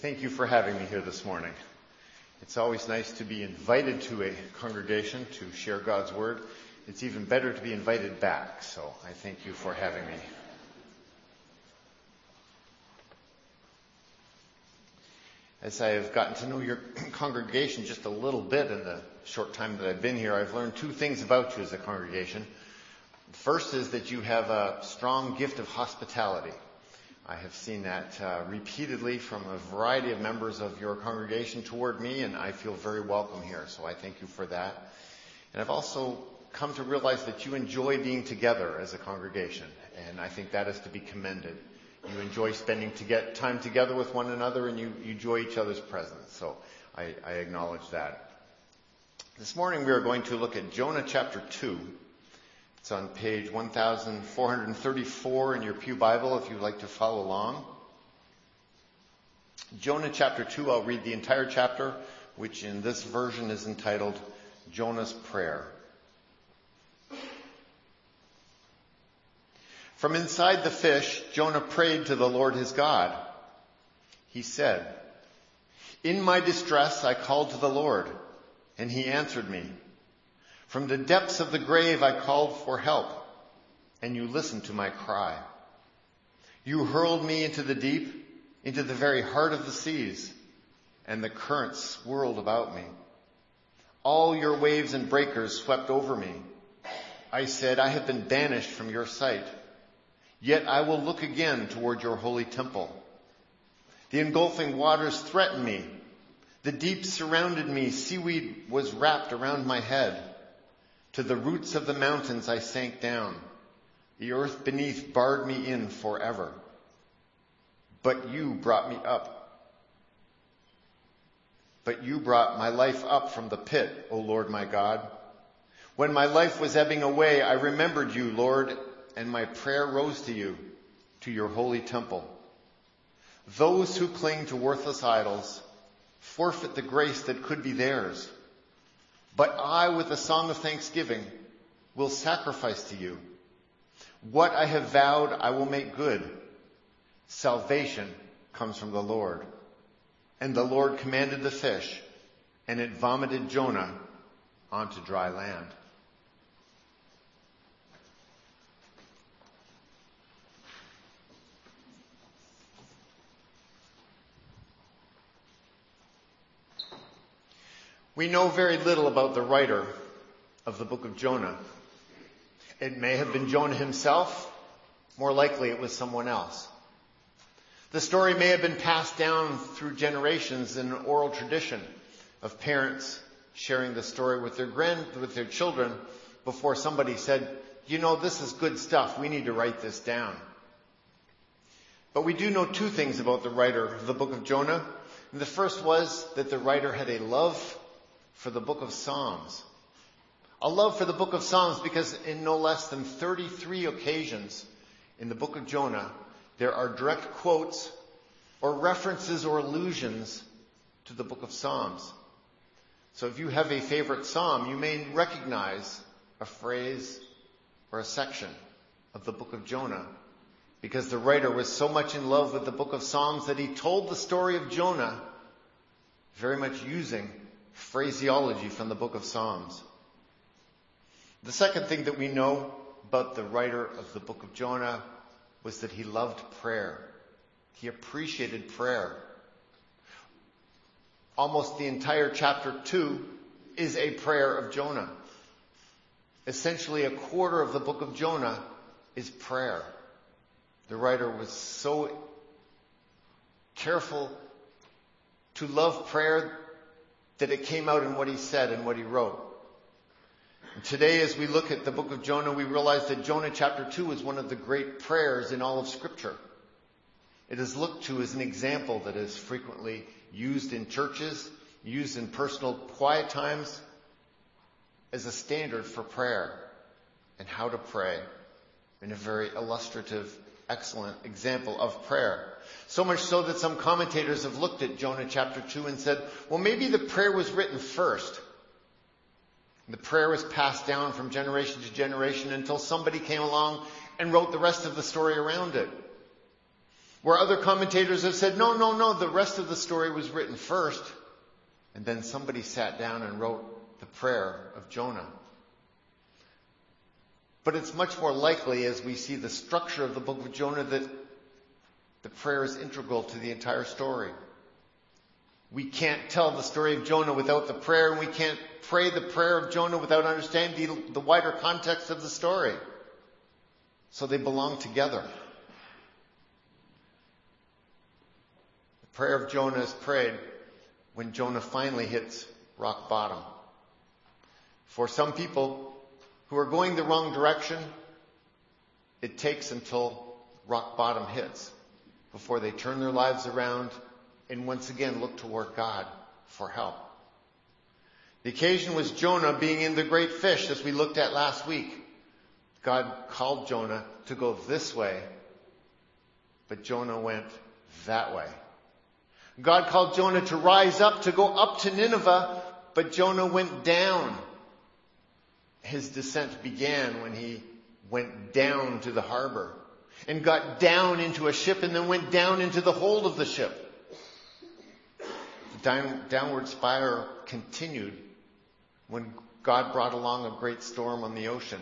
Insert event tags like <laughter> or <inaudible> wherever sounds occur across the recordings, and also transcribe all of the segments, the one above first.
thank you for having me here this morning. It's always nice to be invited to a congregation to share God's Word. It's even better to be invited back, so I thank you for having me. As I have gotten to know your <clears throat> congregation just a little bit in the short time that I've been here, I've learned two things about you as a congregation. First is that you have a strong gift of hospitality. I have seen that uh, repeatedly from a variety of members of your congregation toward me, and I feel very welcome here, so I thank you for that. And I've also come to realize that you enjoy being together as a congregation, and I think that is to be commended. You enjoy spending to get time together with one another, and you, you enjoy each other's presence, so I, I acknowledge that. This morning we are going to look at Jonah chapter 2. It's on page 1434 in your Pew Bible if you'd like to follow along. Jonah chapter 2, I'll read the entire chapter, which in this version is entitled Jonah's Prayer. From inside the fish, Jonah prayed to the Lord his God. He said, In my distress I called to the Lord, and he answered me. From the depths of the grave I called for help, and you listened to my cry. You hurled me into the deep, into the very heart of the seas, and the currents swirled about me. All your waves and breakers swept over me. I said, I have been banished from your sight. Yet I will look again toward your holy temple. The engulfing waters threatened me. The deep surrounded me. Seaweed was wrapped around my head. To the roots of the mountains I sank down. The earth beneath barred me in forever. But you brought me up. But you brought my life up from the pit, O Lord my God. When my life was ebbing away, I remembered you, Lord, and my prayer rose to you, to your holy temple. Those who cling to worthless idols forfeit the grace that could be theirs. But I, with a song of thanksgiving, will sacrifice to you. What I have vowed, I will make good. Salvation comes from the Lord. And the Lord commanded the fish, and it vomited Jonah onto dry land. We know very little about the writer of the book of Jonah. It may have been Jonah himself. More likely it was someone else. The story may have been passed down through generations in an oral tradition of parents sharing the story with their grand, with their children before somebody said, you know, this is good stuff. We need to write this down. But we do know two things about the writer of the book of Jonah. And the first was that the writer had a love for the book of Psalms. A love for the book of Psalms because in no less than 33 occasions in the book of Jonah, there are direct quotes or references or allusions to the book of Psalms. So if you have a favorite psalm, you may recognize a phrase or a section of the book of Jonah because the writer was so much in love with the book of Psalms that he told the story of Jonah very much using phraseology from the book of Psalms. The second thing that we know about the writer of the book of Jonah was that he loved prayer. He appreciated prayer. Almost the entire chapter 2 is a prayer of Jonah. Essentially, a quarter of the book of Jonah is prayer. The writer was so careful to love prayer that it came out in what he said and what he wrote. And today, as we look at the book of Jonah, we realize that Jonah chapter 2 is one of the great prayers in all of Scripture. It is looked to as an example that is frequently used in churches, used in personal quiet times, as a standard for prayer and how to pray in a very illustrative, excellent example of prayer. So much so that some commentators have looked at Jonah chapter 2 and said, well, maybe the prayer was written first. The prayer was passed down from generation to generation until somebody came along and wrote the rest of the story around it. Where other commentators have said, no, no, no, the rest of the story was written first, and then somebody sat down and wrote the prayer of Jonah. But it's much more likely as we see the structure of the book of Jonah that the prayer is integral to the entire story. We can't tell the story of Jonah without the prayer, and we can't pray the prayer of Jonah without understanding the, the wider context of the story. So they belong together. The prayer of Jonah is prayed when Jonah finally hits rock bottom. For some people who are going the wrong direction, it takes until rock bottom hits before they turn their lives around and once again look toward God for help. The occasion was Jonah being in the great fish as we looked at last week. God called Jonah to go this way, but Jonah went that way. God called Jonah to rise up, to go up to Nineveh, but Jonah went down. His descent began when he went down to the harbor and got down into a ship and then went down into the hold of the ship. The down, downward spiral continued when God brought along a great storm on the ocean.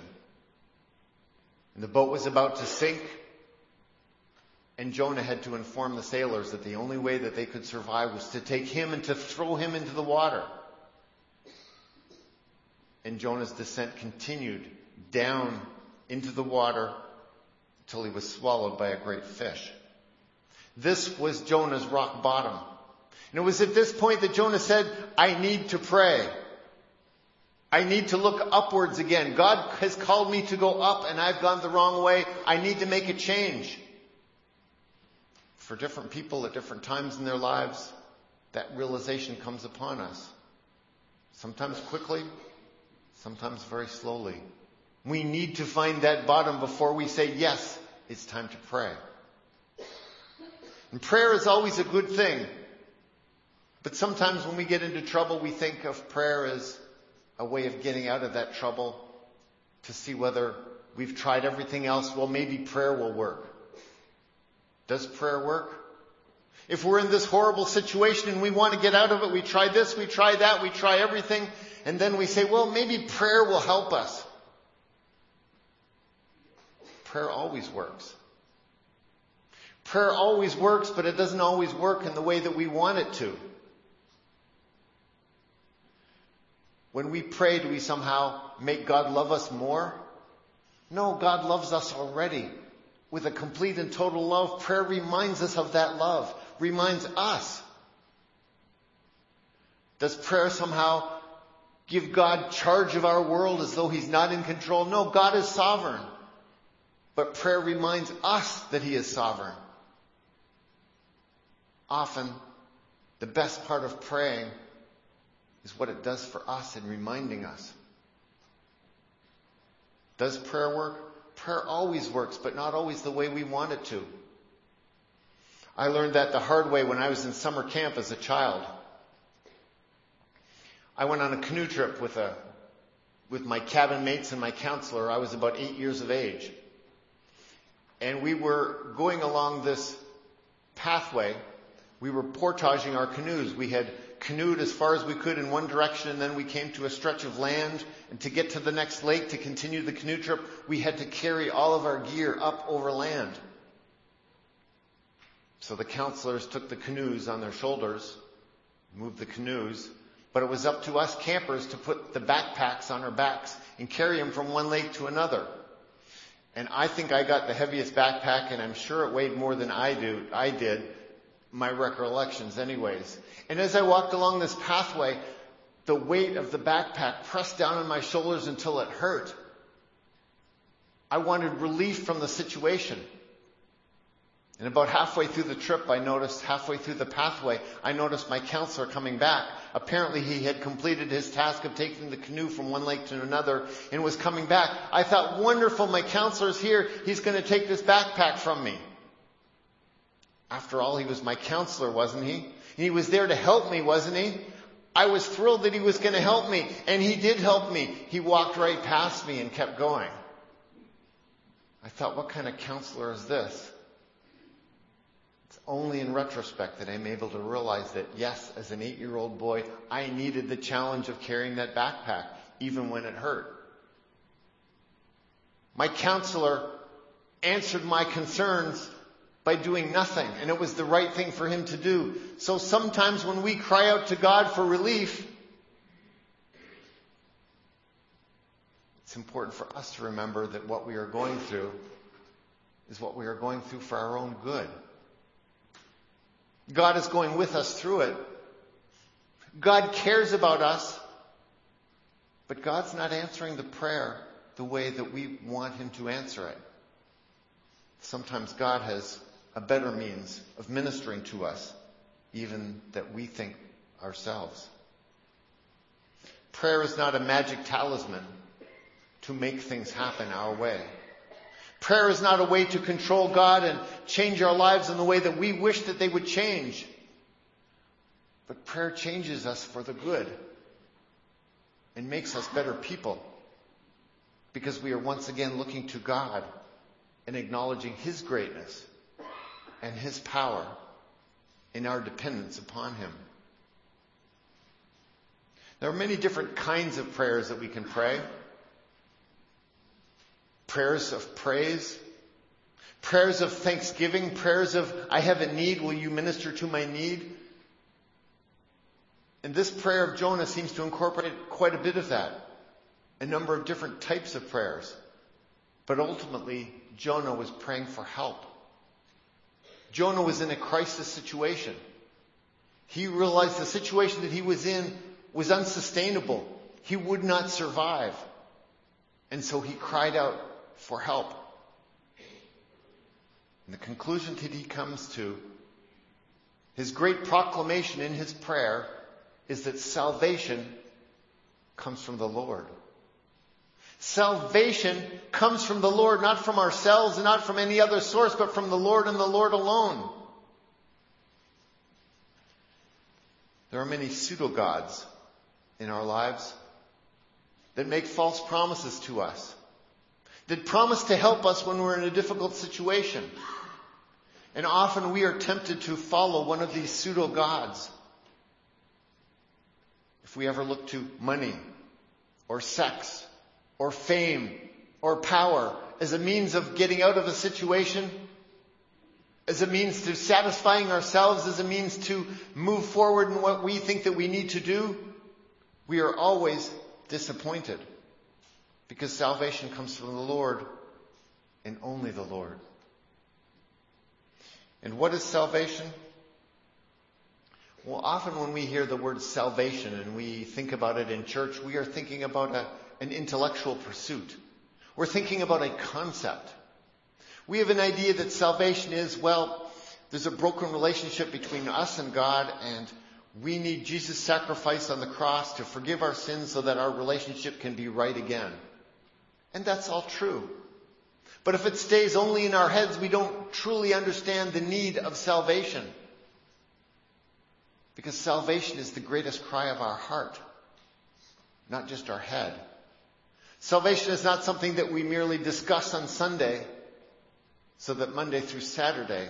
And the boat was about to sink, and Jonah had to inform the sailors that the only way that they could survive was to take him and to throw him into the water. And Jonah's descent continued down into the water till he was swallowed by a great fish. This was Jonah's rock bottom. And it was at this point that Jonah said, I need to pray. I need to look upwards again. God has called me to go up and I've gone the wrong way. I need to make a change. For different people at different times in their lives, that realization comes upon us. Sometimes quickly, sometimes very slowly. We need to find that bottom before we say, yes, it's time to pray. And prayer is always a good thing. But sometimes when we get into trouble, we think of prayer as a way of getting out of that trouble to see whether we've tried everything else. Well, maybe prayer will work. Does prayer work? If we're in this horrible situation and we want to get out of it, we try this, we try that, we try everything, and then we say, well, maybe prayer will help us prayer always works. Prayer always works, but it doesn't always work in the way that we want it to. When we pray, do we somehow make God love us more? No, God loves us already with a complete and total love. Prayer reminds us of that love, reminds us. Does prayer somehow give God charge of our world as though He's not in control? No, God is sovereign. But prayer reminds us that He is sovereign. Often, the best part of praying is what it does for us in reminding us. Does prayer work? Prayer always works, but not always the way we want it to. I learned that the hard way when I was in summer camp as a child. I went on a canoe trip with a, with my cabin mates and my counselor. I was about eight years of age and we were going along this pathway. We were portaging our canoes. We had canoed as far as we could in one direction and then we came to a stretch of land and to get to the next lake to continue the canoe trip, we had to carry all of our gear up over land. So the counselors took the canoes on their shoulders, moved the canoes, but it was up to us campers to put the backpacks on our backs and carry them from one lake to another. And I think I got the heaviest backpack and I'm sure it weighed more than I do, I did, my recollections anyways. And as I walked along this pathway, the weight of the backpack pressed down on my shoulders until it hurt. I wanted relief from the situation. And about halfway through the trip, I noticed, halfway through the pathway, I noticed my counselor coming back. Apparently he had completed his task of taking the canoe from one lake to another and was coming back. I thought, wonderful, my counselor's here. He's going to take this backpack from me. After all, he was my counselor, wasn't he? He was there to help me, wasn't he? I was thrilled that he was going to help me, and he did help me. He walked right past me and kept going. I thought, what kind of counselor is this? Only in retrospect that I'm able to realize that yes, as an eight year old boy, I needed the challenge of carrying that backpack, even when it hurt. My counselor answered my concerns by doing nothing, and it was the right thing for him to do. So sometimes when we cry out to God for relief, it's important for us to remember that what we are going through is what we are going through for our own good. God is going with us through it. God cares about us, but God's not answering the prayer the way that we want Him to answer it. Sometimes God has a better means of ministering to us, even that we think ourselves. Prayer is not a magic talisman to make things happen our way. Prayer is not a way to control God and change our lives in the way that we wish that they would change. But prayer changes us for the good and makes us better people because we are once again looking to God and acknowledging His greatness and His power in our dependence upon Him. There are many different kinds of prayers that we can pray prayers of praise, prayers of thanksgiving, prayers of, I have a need, will you minister to my need? And this prayer of Jonah seems to incorporate quite a bit of that. A number of different types of prayers. But ultimately, Jonah was praying for help. Jonah was in a crisis situation. He realized the situation that he was in was unsustainable. He would not survive. And so he cried out for help. And the conclusion that he comes to, his great proclamation in his prayer, is that salvation comes from the Lord. Salvation comes from the Lord, not from ourselves and not from any other source, but from the Lord and the Lord alone. There are many pseudo gods in our lives that make false promises to us that promise to help us when we're in a difficult situation. And often we are tempted to follow one of these pseudo gods. If we ever look to money or sex or fame or power as a means of getting out of a situation, as a means to satisfying ourselves, as a means to move forward in what we think that we need to do, we are always disappointed. Because salvation comes from the Lord and only the Lord. And what is salvation? Well, often when we hear the word salvation and we think about it in church, we are thinking about a, an intellectual pursuit. We're thinking about a concept. We have an idea that salvation is, well, there's a broken relationship between us and God and we need Jesus' sacrifice on the cross to forgive our sins so that our relationship can be right again. And that's all true. But if it stays only in our heads, we don't truly understand the need of salvation. Because salvation is the greatest cry of our heart, not just our head. Salvation is not something that we merely discuss on Sunday so that Monday through Saturday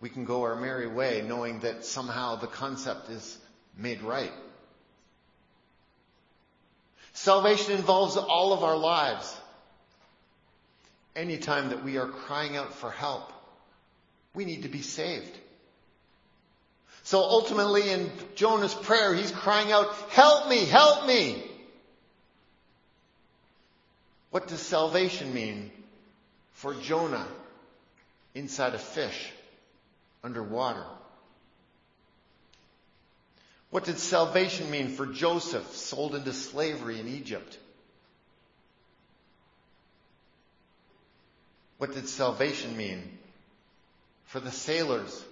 we can go our merry way knowing that somehow the concept is made right. Salvation involves all of our lives anytime that we are crying out for help, we need to be saved. So ultimately in Jonah's prayer, he's crying out, help me, help me. What does salvation mean for Jonah inside a fish underwater? What did salvation mean for Joseph sold into slavery in Egypt? What did salvation mean? For the sailors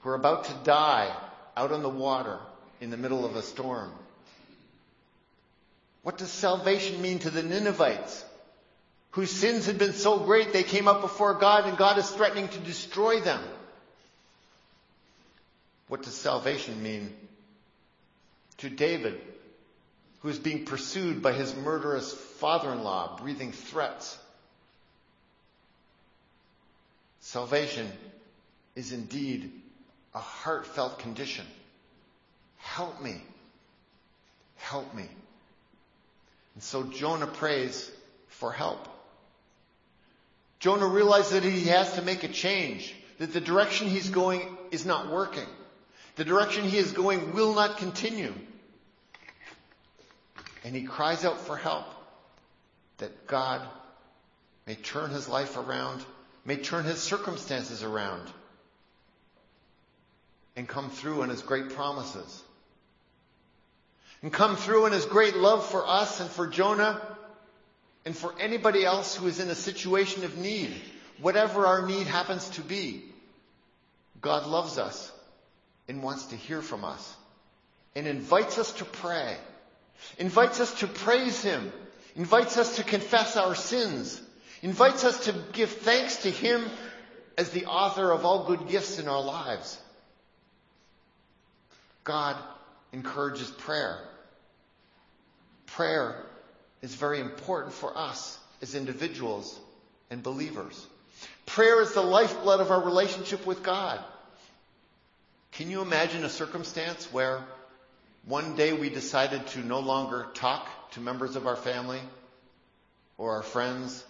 who are about to die out on the water in the middle of a storm. What does salvation mean to the Ninevites whose sins had been so great they came up before God and God is threatening to destroy them? What does salvation mean to David who is being pursued by his murderous father-in-law breathing threats? Salvation is indeed a heartfelt condition. Help me. Help me. And so Jonah prays for help. Jonah realizes that he has to make a change, that the direction he's going is not working. The direction he is going will not continue. And he cries out for help that God may turn his life around, may turn his circumstances around, and come through in his great promises. And come through in his great love for us and for Jonah and for anybody else who is in a situation of need, whatever our need happens to be. God loves us and wants to hear from us and invites us to pray, invites us to praise Him, invites us to confess our sins, invites us to give thanks to Him as the author of all good gifts in our lives. God encourages prayer. Prayer is very important for us as individuals and believers. Prayer is the lifeblood of our relationship with God. Can you imagine a circumstance where one day we decided to no longer talk to members of our family or our friends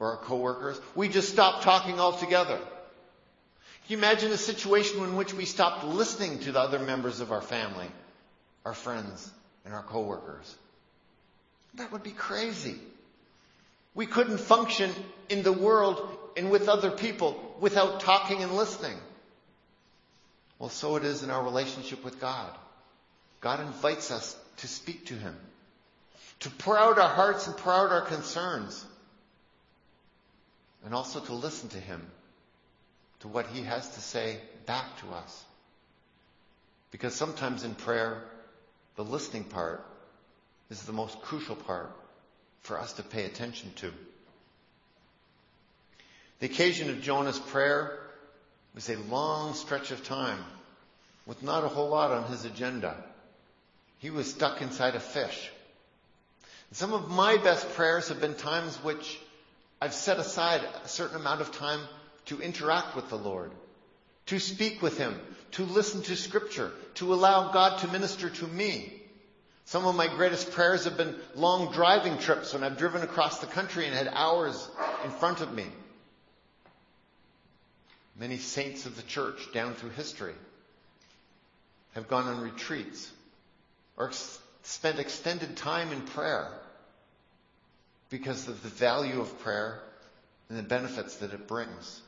or our coworkers? We just stopped talking altogether. Can you imagine a situation in which we stopped listening to the other members of our family, our friends, and our coworkers? That would be crazy. We couldn't function in the world and with other people without talking and listening. Well, so it is in our relationship with God. God invites us to speak to Him, to pour out our hearts and pour out our concerns, and also to listen to Him to what he has to say back to us. Because sometimes in prayer, the listening part is the most crucial part for us to pay attention to. The occasion of Jonah's prayer was a long stretch of time with not a whole lot on his agenda. He was stuck inside a fish. some of my best prayers have been times which I've set aside a certain amount of time to interact with the Lord, to speak with Him, to listen to Scripture, to allow God to minister to me. Some of my greatest prayers have been long driving trips when I've driven across the country and had hours in front of me. Many saints of the church down through history have gone on retreats or ex- spent extended time in prayer because of the value of prayer and the benefits that it brings.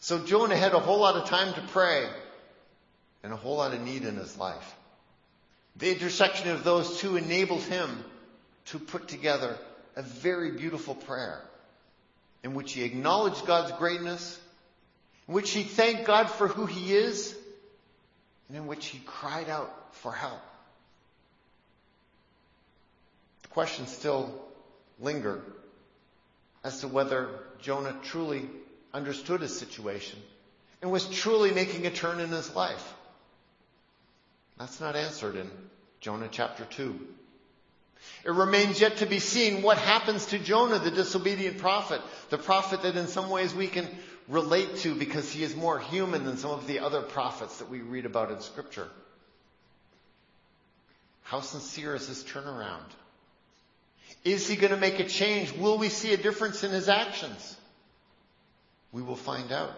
So Jonah had a whole lot of time to pray and a whole lot of need in his life. The intersection of those two enabled him to put together a very beautiful prayer in which he acknowledged God's greatness, in which he thanked God for who he is, and in which he cried out for help. The questions still linger as to whether Jonah truly understood his situation and was truly making a turn in his life. That's not answered in Jonah chapter 2. It remains yet to be seen what happens to Jonah, the disobedient prophet, the prophet that in some ways we can relate to because he is more human than some of the other prophets that we read about in scripture. How sincere is his turnaround? Is he going to make a change? Will we see a difference in his actions? We will find out.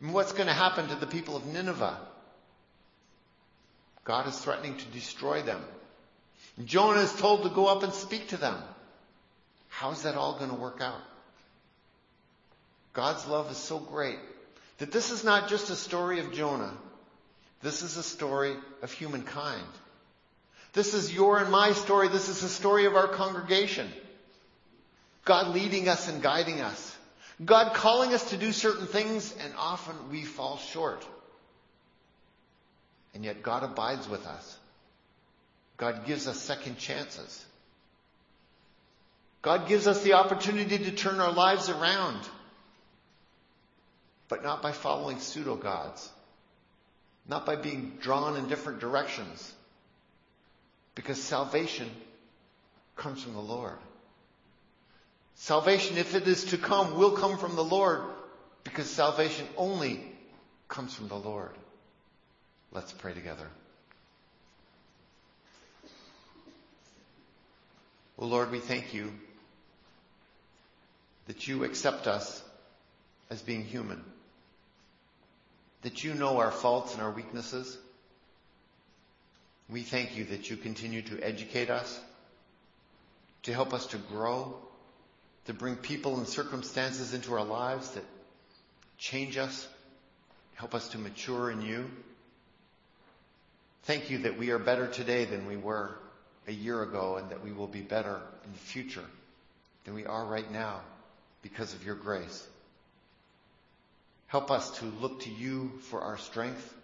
And what's going to happen to the people of Nineveh? God is threatening to destroy them. Jonah is told to go up and speak to them. How's that all going to work out? God's love is so great that this is not just a story of Jonah. This is a story of humankind. This is your and my story. This is the story of our congregation. God leading us and guiding us. God calling us to do certain things, and often we fall short. And yet God abides with us. God gives us second chances. God gives us the opportunity to turn our lives around, but not by following pseudo gods, not by being drawn in different directions, because salvation comes from the Lord. Salvation, if it is to come, will come from the Lord because salvation only comes from the Lord. Let's pray together. Oh Lord, we thank you that you accept us as being human, that you know our faults and our weaknesses. We thank you that you continue to educate us, to help us to grow, to bring people and circumstances into our lives that change us, help us to mature in you. Thank you that we are better today than we were a year ago and that we will be better in the future than we are right now because of your grace. Help us to look to you for our strength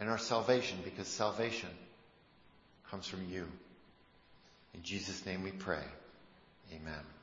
and our salvation because salvation comes from you. In Jesus' name we pray. Amen.